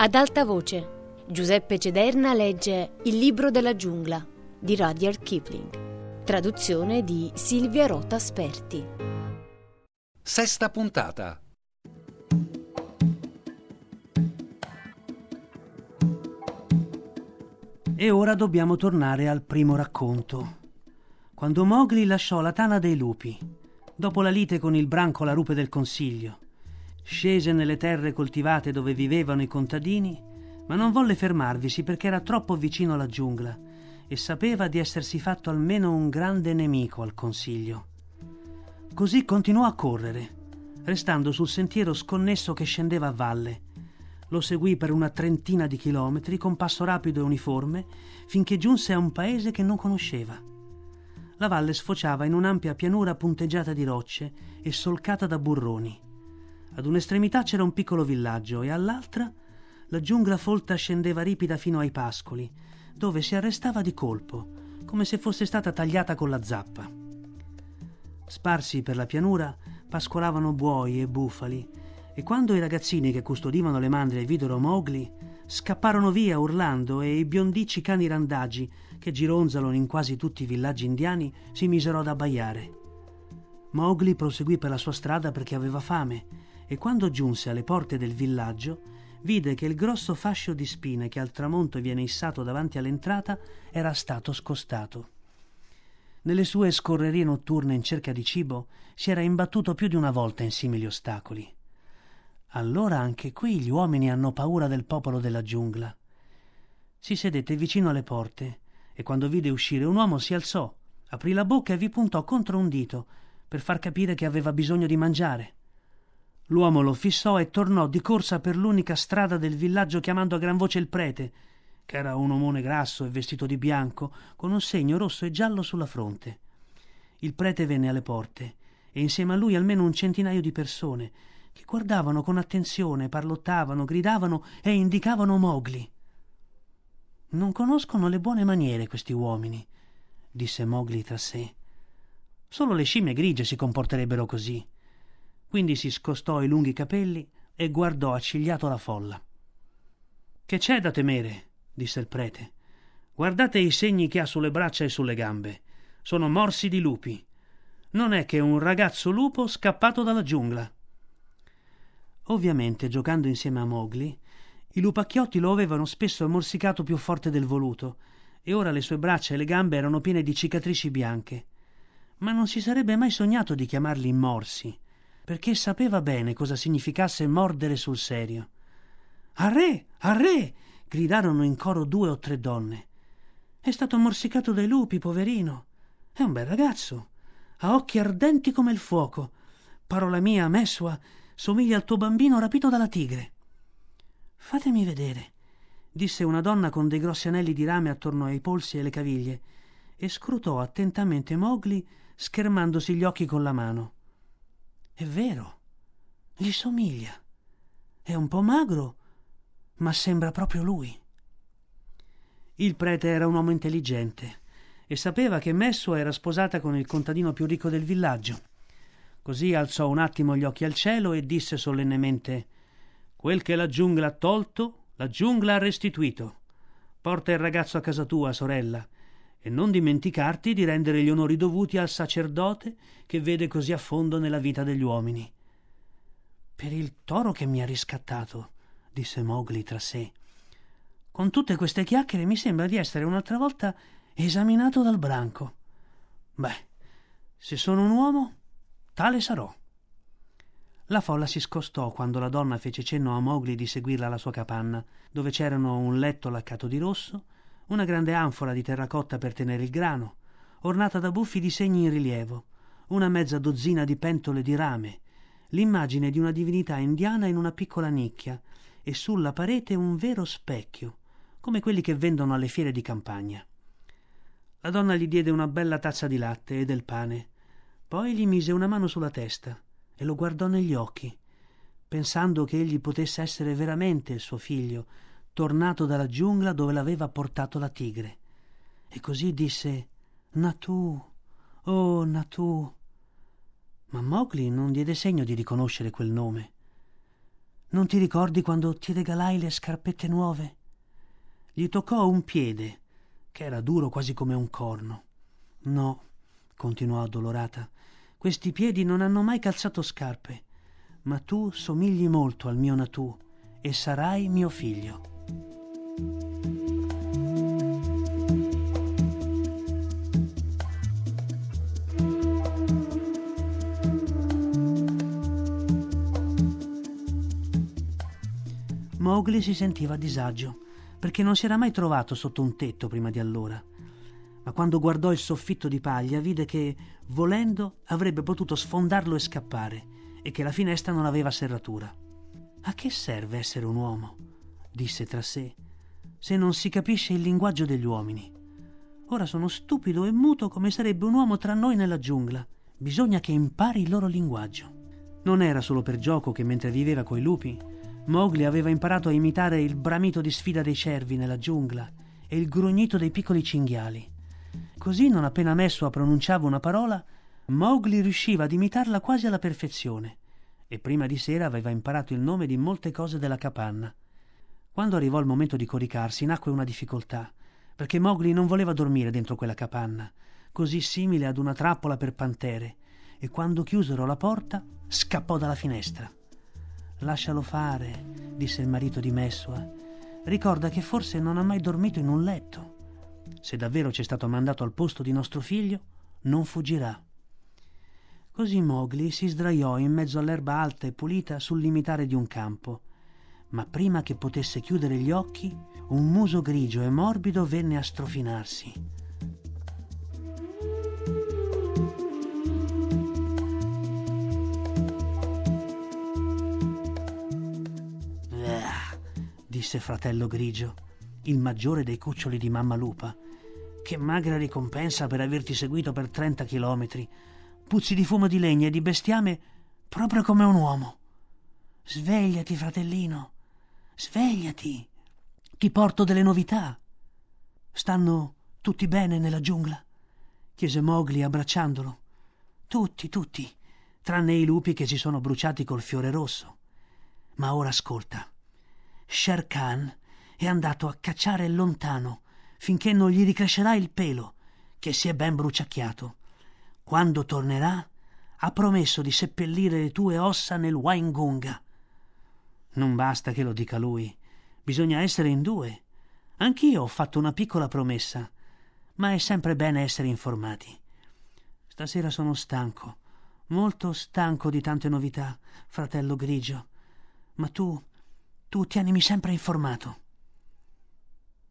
Ad alta voce, Giuseppe Cederna legge Il libro della giungla di Rudyard Kipling. Traduzione di Silvia Rota Sperti. Sesta puntata. E ora dobbiamo tornare al primo racconto. Quando Mowgli lasciò la tana dei lupi, dopo la lite con il branco la rupe del consiglio, scese nelle terre coltivate dove vivevano i contadini, ma non volle fermarvisi perché era troppo vicino alla giungla e sapeva di essersi fatto almeno un grande nemico al consiglio. Così continuò a correre, restando sul sentiero sconnesso che scendeva a valle lo seguì per una trentina di chilometri con passo rapido e uniforme finché giunse a un paese che non conosceva. La valle sfociava in un'ampia pianura punteggiata di rocce e solcata da burroni. Ad un'estremità c'era un piccolo villaggio e all'altra la giungla folta scendeva ripida fino ai pascoli, dove si arrestava di colpo, come se fosse stata tagliata con la zappa. Sparsi per la pianura pascolavano buoi e bufali e quando i ragazzini che custodivano le mandrie videro Mowgli, scapparono via urlando e i biondicci cani randagi, che gironzolano in quasi tutti i villaggi indiani, si misero ad abbaiare. Mowgli proseguì per la sua strada perché aveva fame e quando giunse alle porte del villaggio vide che il grosso fascio di spine che al tramonto viene issato davanti all'entrata era stato scostato. Nelle sue scorrerie notturne in cerca di cibo si era imbattuto più di una volta in simili ostacoli. Allora anche qui gli uomini hanno paura del popolo della giungla. Si sedette vicino alle porte e quando vide uscire un uomo si alzò, aprì la bocca e vi puntò contro un dito per far capire che aveva bisogno di mangiare. L'uomo lo fissò e tornò di corsa per l'unica strada del villaggio chiamando a gran voce il prete, che era un omone grasso e vestito di bianco, con un segno rosso e giallo sulla fronte. Il prete venne alle porte e insieme a lui almeno un centinaio di persone che guardavano con attenzione, parlottavano, gridavano e indicavano Mowgli. Non conoscono le buone maniere questi uomini, disse Mowgli tra sé. Solo le scimmie grigie si comporterebbero così. Quindi si scostò i lunghi capelli e guardò accigliato la folla. Che c'è da temere? disse il prete. Guardate i segni che ha sulle braccia e sulle gambe. Sono morsi di lupi. Non è che un ragazzo lupo scappato dalla giungla. Ovviamente, giocando insieme a Mowgli, i lupacchiotti lo avevano spesso morsicato più forte del voluto, e ora le sue braccia e le gambe erano piene di cicatrici bianche. Ma non si sarebbe mai sognato di chiamarli morsi, perché sapeva bene cosa significasse mordere sul serio. Arre! Arre! gridarono in coro due o tre donne. È stato morsicato dai lupi, poverino. È un bel ragazzo. Ha occhi ardenti come il fuoco. Parola mia, Mesua, somiglia al tuo bambino rapito dalla tigre. Fatemi vedere, disse una donna con dei grossi anelli di rame attorno ai polsi e alle caviglie, e scrutò attentamente Mowgli, schermandosi gli occhi con la mano. È vero, gli somiglia. È un po' magro, ma sembra proprio lui. Il prete era un uomo intelligente e sapeva che Messo era sposata con il contadino più ricco del villaggio Così alzò un attimo gli occhi al cielo e disse solennemente Quel che la giungla ha tolto, la giungla ha restituito. Porta il ragazzo a casa tua, sorella, e non dimenticarti di rendere gli onori dovuti al sacerdote che vede così a fondo nella vita degli uomini. Per il toro che mi ha riscattato, disse Mowgli tra sé. Con tutte queste chiacchiere mi sembra di essere un'altra volta esaminato dal branco. Beh, se sono un uomo, Tale sarò. La folla si scostò quando la donna fece cenno a Mowgli di seguirla alla sua capanna, dove c'erano un letto laccato di rosso, una grande anfora di terracotta per tenere il grano, ornata da buffi disegni in rilievo, una mezza dozzina di pentole di rame, l'immagine di una divinità indiana in una piccola nicchia e sulla parete un vero specchio, come quelli che vendono alle fiere di campagna. La donna gli diede una bella tazza di latte e del pane poi gli mise una mano sulla testa e lo guardò negli occhi, pensando che egli potesse essere veramente il suo figlio, tornato dalla giungla dove l'aveva portato la tigre. E così disse Natù, oh Natù. Ma Mowgli non diede segno di riconoscere quel nome. Non ti ricordi quando ti regalai le scarpette nuove? Gli toccò un piede, che era duro quasi come un corno. No, continuò addolorata, questi piedi non hanno mai calzato scarpe, ma tu somigli molto al mio Natù e sarai mio figlio. Mowgli si sentiva a disagio, perché non si era mai trovato sotto un tetto prima di allora. Ma quando guardò il soffitto di paglia vide che, volendo, avrebbe potuto sfondarlo e scappare, e che la finestra non aveva serratura. A che serve essere un uomo? disse tra sé, se non si capisce il linguaggio degli uomini. Ora sono stupido e muto come sarebbe un uomo tra noi nella giungla. Bisogna che impari il loro linguaggio. Non era solo per gioco che mentre viveva coi lupi Mowgli aveva imparato a imitare il bramito di sfida dei cervi nella giungla e il grugnito dei piccoli cinghiali. Così, non appena Messua pronunciava una parola, Mowgli riusciva ad imitarla quasi alla perfezione e prima di sera aveva imparato il nome di molte cose della capanna. Quando arrivò il momento di coricarsi, nacque una difficoltà, perché Mowgli non voleva dormire dentro quella capanna, così simile ad una trappola per pantere, e quando chiusero la porta scappò dalla finestra. Lascialo fare, disse il marito di Messua. Ricorda che forse non ha mai dormito in un letto. Se davvero ci è stato mandato al posto di nostro figlio, non fuggirà. Così Mowgli si sdraiò in mezzo all'erba alta e pulita sul limitare di un campo. Ma prima che potesse chiudere gli occhi, un muso grigio e morbido venne a strofinarsi. Disse fratello grigio, il maggiore dei cuccioli di mamma lupa. Che magra ricompensa per averti seguito per trenta chilometri. Puzzi di fumo di legna e di bestiame proprio come un uomo. Svegliati, fratellino, svegliati. Ti porto delle novità. Stanno tutti bene nella giungla? chiese Mowgli abbracciandolo. Tutti, tutti, tranne i lupi che si sono bruciati col fiore rosso. Ma ora ascolta. Sher Khan è andato a cacciare lontano finché non gli ricrescerà il pelo, che si è ben bruciacchiato. Quando tornerà, ha promesso di seppellire le tue ossa nel Waingunga. Non basta che lo dica lui, bisogna essere in due. Anch'io ho fatto una piccola promessa, ma è sempre bene essere informati. Stasera sono stanco, molto stanco di tante novità, fratello grigio. Ma tu tu tienimi sempre informato.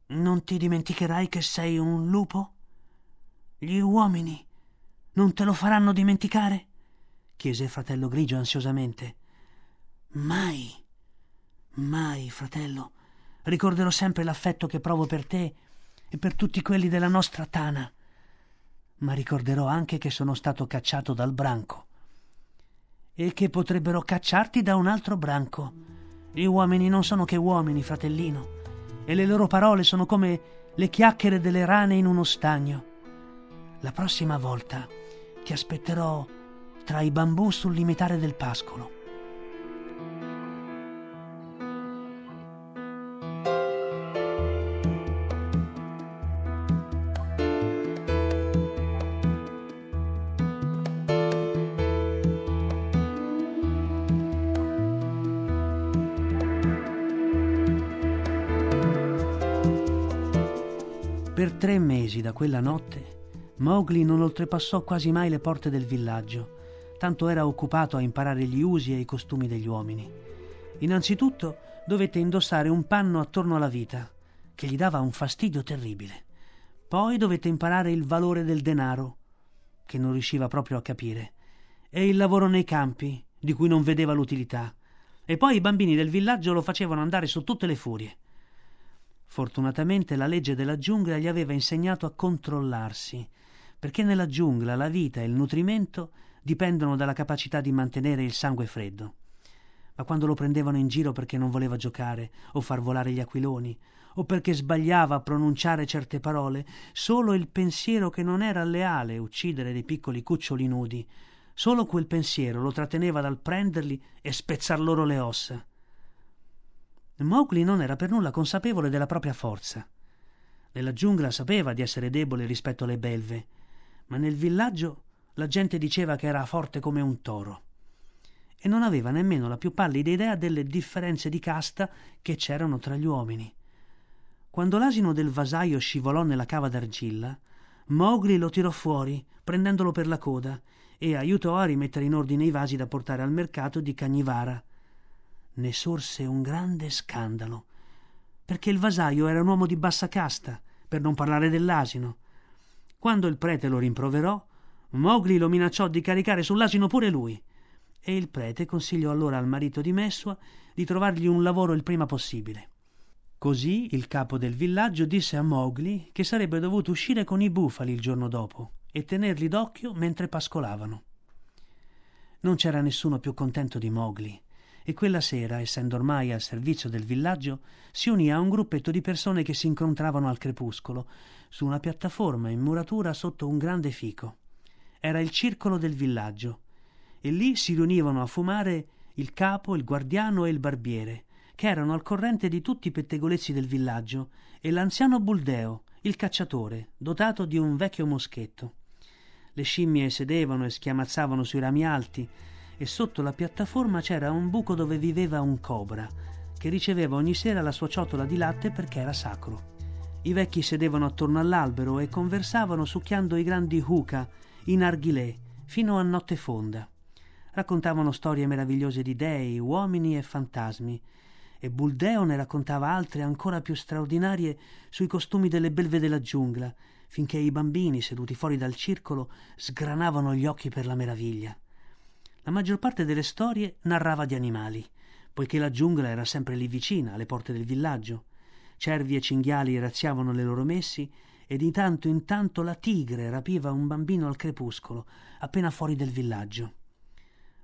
Non ti dimenticherai che sei un lupo? Gli uomini non te lo faranno dimenticare? chiese il fratello grigio ansiosamente. Mai, mai, fratello. Ricorderò sempre l'affetto che provo per te e per tutti quelli della nostra tana. Ma ricorderò anche che sono stato cacciato dal branco e che potrebbero cacciarti da un altro branco gli uomini non sono che uomini, fratellino, e le loro parole sono come le chiacchiere delle rane in uno stagno. La prossima volta ti aspetterò tra i bambù sul limitare del pascolo. Per tre mesi da quella notte Mowgli non oltrepassò quasi mai le porte del villaggio, tanto era occupato a imparare gli usi e i costumi degli uomini. Innanzitutto dovette indossare un panno attorno alla vita, che gli dava un fastidio terribile. Poi dovette imparare il valore del denaro, che non riusciva proprio a capire, e il lavoro nei campi, di cui non vedeva l'utilità. E poi i bambini del villaggio lo facevano andare su tutte le furie. Fortunatamente la legge della giungla gli aveva insegnato a controllarsi, perché nella giungla la vita e il nutrimento dipendono dalla capacità di mantenere il sangue freddo. Ma quando lo prendevano in giro perché non voleva giocare o far volare gli aquiloni, o perché sbagliava a pronunciare certe parole, solo il pensiero che non era leale uccidere dei piccoli cuccioli nudi, solo quel pensiero lo tratteneva dal prenderli e spezzar loro le ossa. Mowgli non era per nulla consapevole della propria forza. Nella giungla sapeva di essere debole rispetto alle belve, ma nel villaggio la gente diceva che era forte come un toro. E non aveva nemmeno la più pallida idea delle differenze di casta che c'erano tra gli uomini. Quando l'asino del vasaio scivolò nella cava d'argilla, Mowgli lo tirò fuori, prendendolo per la coda, e aiutò a rimettere in ordine i vasi da portare al mercato di Cagnivara. Ne sorse un grande scandalo, perché il vasaio era un uomo di bassa casta, per non parlare dell'asino. Quando il prete lo rimproverò, Mowgli lo minacciò di caricare sull'asino pure lui, e il prete consigliò allora al marito di Messua di trovargli un lavoro il prima possibile. Così il capo del villaggio disse a Mowgli che sarebbe dovuto uscire con i bufali il giorno dopo e tenerli d'occhio mentre pascolavano. Non c'era nessuno più contento di Mowgli, e quella sera, essendo ormai al servizio del villaggio, si unì a un gruppetto di persone che si incontravano al crepuscolo, su una piattaforma in muratura sotto un grande fico. Era il circolo del villaggio, e lì si riunivano a fumare il capo, il guardiano e il barbiere, che erano al corrente di tutti i pettegolezzi del villaggio, e l'anziano Buldeo, il cacciatore, dotato di un vecchio moschetto. Le scimmie sedevano e schiamazzavano sui rami alti, e sotto la piattaforma c'era un buco dove viveva un cobra, che riceveva ogni sera la sua ciotola di latte perché era sacro. I vecchi sedevano attorno all'albero e conversavano succhiando i grandi huca, i narghilè, fino a notte fonda. Raccontavano storie meravigliose di dei, uomini e fantasmi, e Buldeo ne raccontava altre ancora più straordinarie sui costumi delle belve della giungla, finché i bambini, seduti fuori dal circolo, sgranavano gli occhi per la meraviglia. La maggior parte delle storie narrava di animali, poiché la giungla era sempre lì vicina, alle porte del villaggio. Cervi e cinghiali razziavano le loro messi e di tanto in tanto la tigre rapiva un bambino al crepuscolo, appena fuori del villaggio.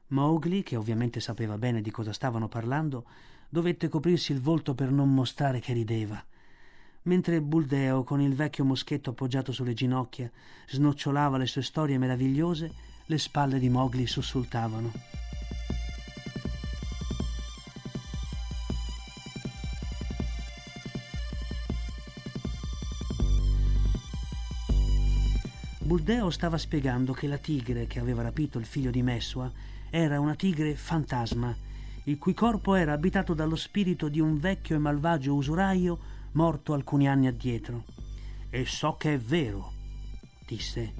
Mowgli, che ovviamente sapeva bene di cosa stavano parlando, dovette coprirsi il volto per non mostrare che rideva. Mentre Buldeo, con il vecchio moschetto appoggiato sulle ginocchia, snocciolava le sue storie meravigliose, le spalle di Mowgli sussultavano. Buldeo stava spiegando che la tigre che aveva rapito il figlio di Messua era una tigre fantasma il cui corpo era abitato dallo spirito di un vecchio e malvagio usuraio morto alcuni anni addietro. E so che è vero, disse,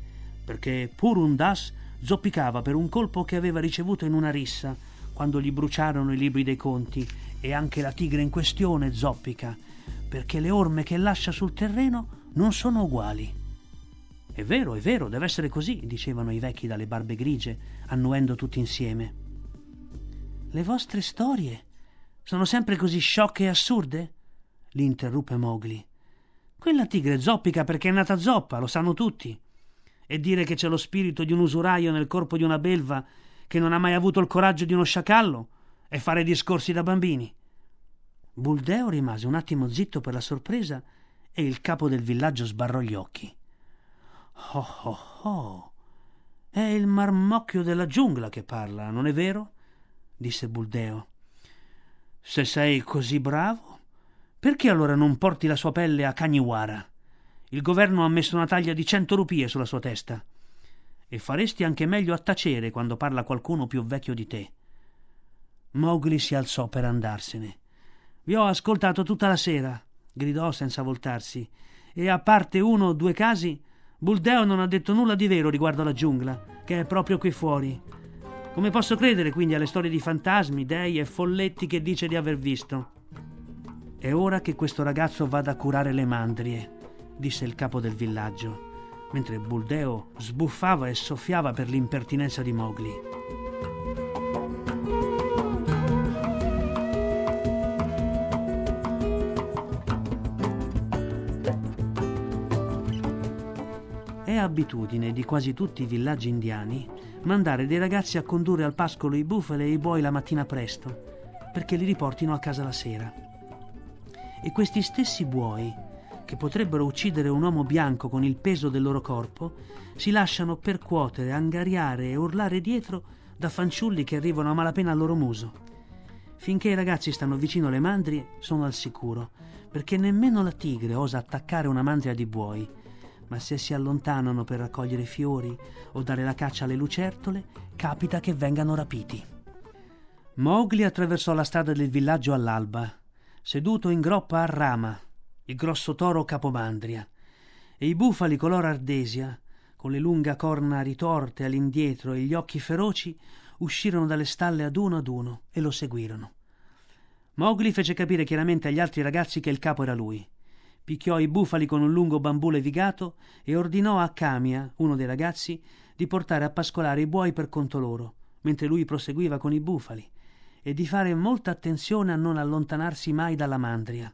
perché Purun Das zoppicava per un colpo che aveva ricevuto in una rissa quando gli bruciarono i libri dei conti e anche la tigre in questione zoppica, perché le orme che lascia sul terreno non sono uguali. È vero, è vero, deve essere così, dicevano i vecchi dalle barbe grigie, annuendo tutti insieme. Le vostre storie sono sempre così sciocche e assurde? Li interruppe Mowgli. Quella tigre zoppica perché è nata zoppa, lo sanno tutti. E dire che c'è lo spirito di un usuraio nel corpo di una belva che non ha mai avuto il coraggio di uno sciacallo è fare discorsi da bambini. Buldeo rimase un attimo zitto per la sorpresa e il capo del villaggio sbarrò gli occhi. Oh oh oh! È il marmocchio della giungla che parla, non è vero? disse Buldeo. Se sei così bravo, perché allora non porti la sua pelle a Kagniwara? Il governo ha messo una taglia di cento rupie sulla sua testa. E faresti anche meglio a tacere quando parla qualcuno più vecchio di te. Mowgli si alzò per andarsene. Vi ho ascoltato tutta la sera, gridò senza voltarsi, e a parte uno o due casi, Buldeo non ha detto nulla di vero riguardo alla giungla, che è proprio qui fuori. Come posso credere quindi alle storie di fantasmi, dei e folletti che dice di aver visto? È ora che questo ragazzo vada a curare le mandrie, disse il capo del villaggio, mentre Buldeo sbuffava e soffiava per l'impertinenza di Mowgli. È abitudine di quasi tutti i villaggi indiani mandare dei ragazzi a condurre al pascolo i bufali e i buoi la mattina presto, perché li riportino a casa la sera. E questi stessi buoi, che potrebbero uccidere un uomo bianco con il peso del loro corpo, si lasciano percuotere, angariare e urlare dietro da fanciulli che arrivano a malapena al loro muso. Finché i ragazzi stanno vicino alle mandrie, sono al sicuro, perché nemmeno la tigre osa attaccare una mandria di buoi. Ma se si allontanano per raccogliere fiori o dare la caccia alle lucertole, capita che vengano rapiti. Mowgli attraversò la strada del villaggio all'alba, seduto in groppa a Rama, il grosso toro capomandria, e i bufali color ardesia, con le lunghe corna ritorte all'indietro e gli occhi feroci, uscirono dalle stalle ad uno ad uno e lo seguirono. Mowgli fece capire chiaramente agli altri ragazzi che il capo era lui. Picchiò i bufali con un lungo bambù levigato e ordinò a Camia, uno dei ragazzi, di portare a pascolare i buoi per conto loro, mentre lui proseguiva con i bufali, e di fare molta attenzione a non allontanarsi mai dalla mandria.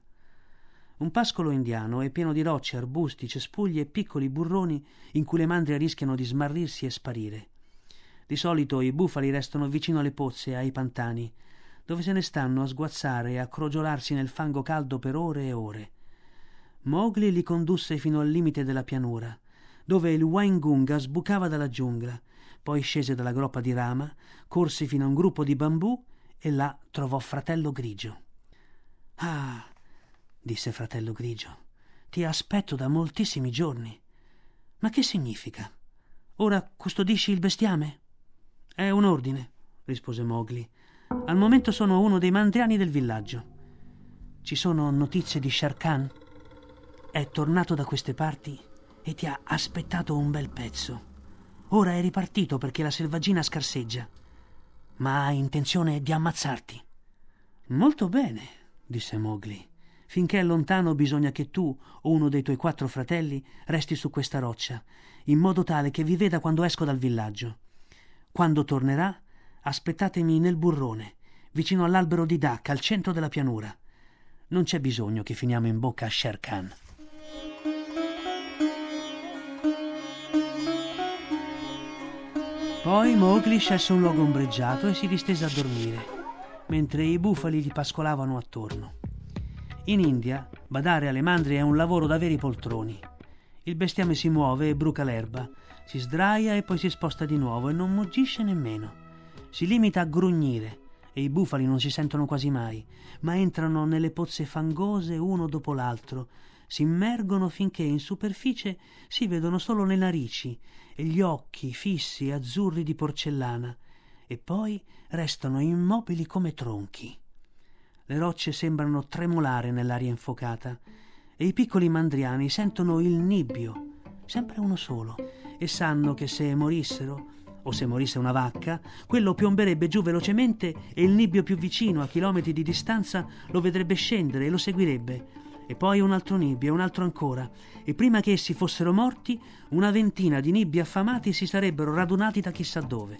Un pascolo indiano è pieno di rocce, arbusti, cespugli e piccoli burroni in cui le mandrie rischiano di smarrirsi e sparire. Di solito i bufali restano vicino alle pozze e ai pantani, dove se ne stanno a sguazzare e a crogiolarsi nel fango caldo per ore e ore. Mowgli li condusse fino al limite della pianura, dove il Waingunga sbucava dalla giungla, poi scese dalla groppa di rama, corse fino a un gruppo di bambù e là trovò fratello grigio. Ah, disse fratello grigio, ti aspetto da moltissimi giorni. Ma che significa? Ora custodisci il bestiame? È un ordine, rispose Mowgli. Al momento sono uno dei mandriani del villaggio. Ci sono notizie di Sher Khan? È tornato da queste parti e ti ha aspettato un bel pezzo. Ora è ripartito perché la selvaggina scarseggia, ma ha intenzione di ammazzarti. Molto bene, disse Mowgli. Finché è lontano bisogna che tu o uno dei tuoi quattro fratelli resti su questa roccia, in modo tale che vi veda quando esco dal villaggio. Quando tornerà, aspettatemi nel burrone, vicino all'albero di Dacca, al centro della pianura. Non c'è bisogno che finiamo in bocca a Sher Khan. Poi Mowgli scelse un luogo ombreggiato e si distese a dormire, mentre i bufali gli pascolavano attorno. In India, badare alle mandrie è un lavoro da veri poltroni. Il bestiame si muove e bruca l'erba, si sdraia e poi si sposta di nuovo e non muggisce nemmeno. Si limita a grugnire e i bufali non si sentono quasi mai, ma entrano nelle pozze fangose uno dopo l'altro, si immergono finché in superficie si vedono solo le narici e gli occhi fissi azzurri di porcellana, e poi restano immobili come tronchi. Le rocce sembrano tremolare nell'aria infocata e i piccoli mandriani sentono il nibbio, sempre uno solo, e sanno che se morissero, o se morisse una vacca, quello piomberebbe giù velocemente e il nibbio più vicino, a chilometri di distanza, lo vedrebbe scendere e lo seguirebbe. E poi un altro nibbio un altro ancora, e prima che essi fossero morti, una ventina di nibbi affamati si sarebbero radunati da chissà dove.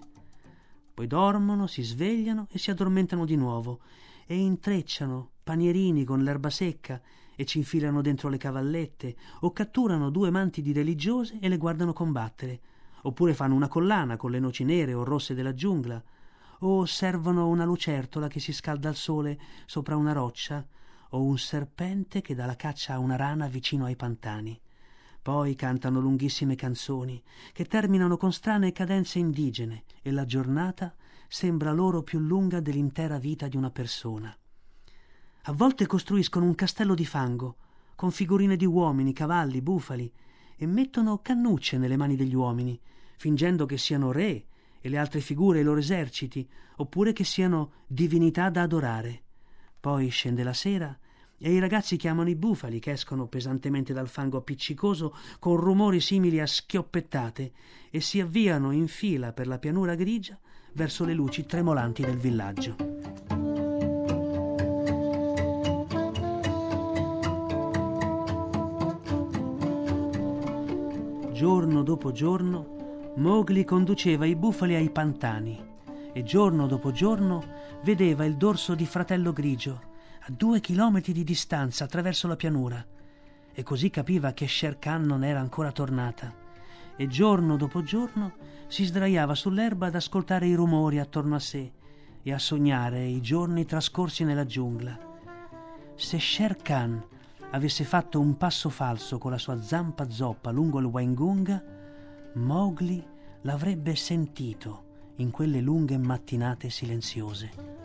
Poi dormono, si svegliano e si addormentano di nuovo, e intrecciano panierini con l'erba secca e ci infilano dentro le cavallette, o catturano due mantidi religiose e le guardano combattere, oppure fanno una collana con le noci nere o rosse della giungla, o osservano una lucertola che si scalda al sole sopra una roccia, o un serpente che dà la caccia a una rana vicino ai pantani. Poi cantano lunghissime canzoni che terminano con strane cadenze indigene e la giornata sembra loro più lunga dell'intera vita di una persona. A volte costruiscono un castello di fango, con figurine di uomini, cavalli, bufali, e mettono cannucce nelle mani degli uomini, fingendo che siano re e le altre figure i loro eserciti, oppure che siano divinità da adorare. Poi scende la sera e i ragazzi chiamano i bufali che escono pesantemente dal fango appiccicoso con rumori simili a schioppettate e si avviano in fila per la pianura grigia verso le luci tremolanti del villaggio. Giorno dopo giorno Mowgli conduceva i bufali ai pantani e giorno dopo giorno vedeva il dorso di fratello grigio a due chilometri di distanza attraverso la pianura e così capiva che Sher Khan non era ancora tornata e giorno dopo giorno si sdraiava sull'erba ad ascoltare i rumori attorno a sé e a sognare i giorni trascorsi nella giungla. Se Sher Khan avesse fatto un passo falso con la sua zampa zoppa lungo il Waingunga, Mowgli l'avrebbe sentito in quelle lunghe mattinate silenziose.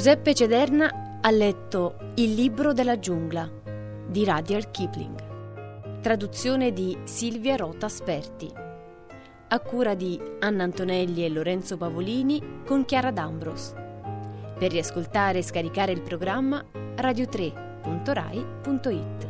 Giuseppe Cederna ha letto Il libro della giungla di Rudyard Kipling. Traduzione di Silvia Rota Sperti. A cura di Anna Antonelli e Lorenzo Pavolini con Chiara D'Ambros. Per riascoltare e scaricare il programma radio3.rai.it.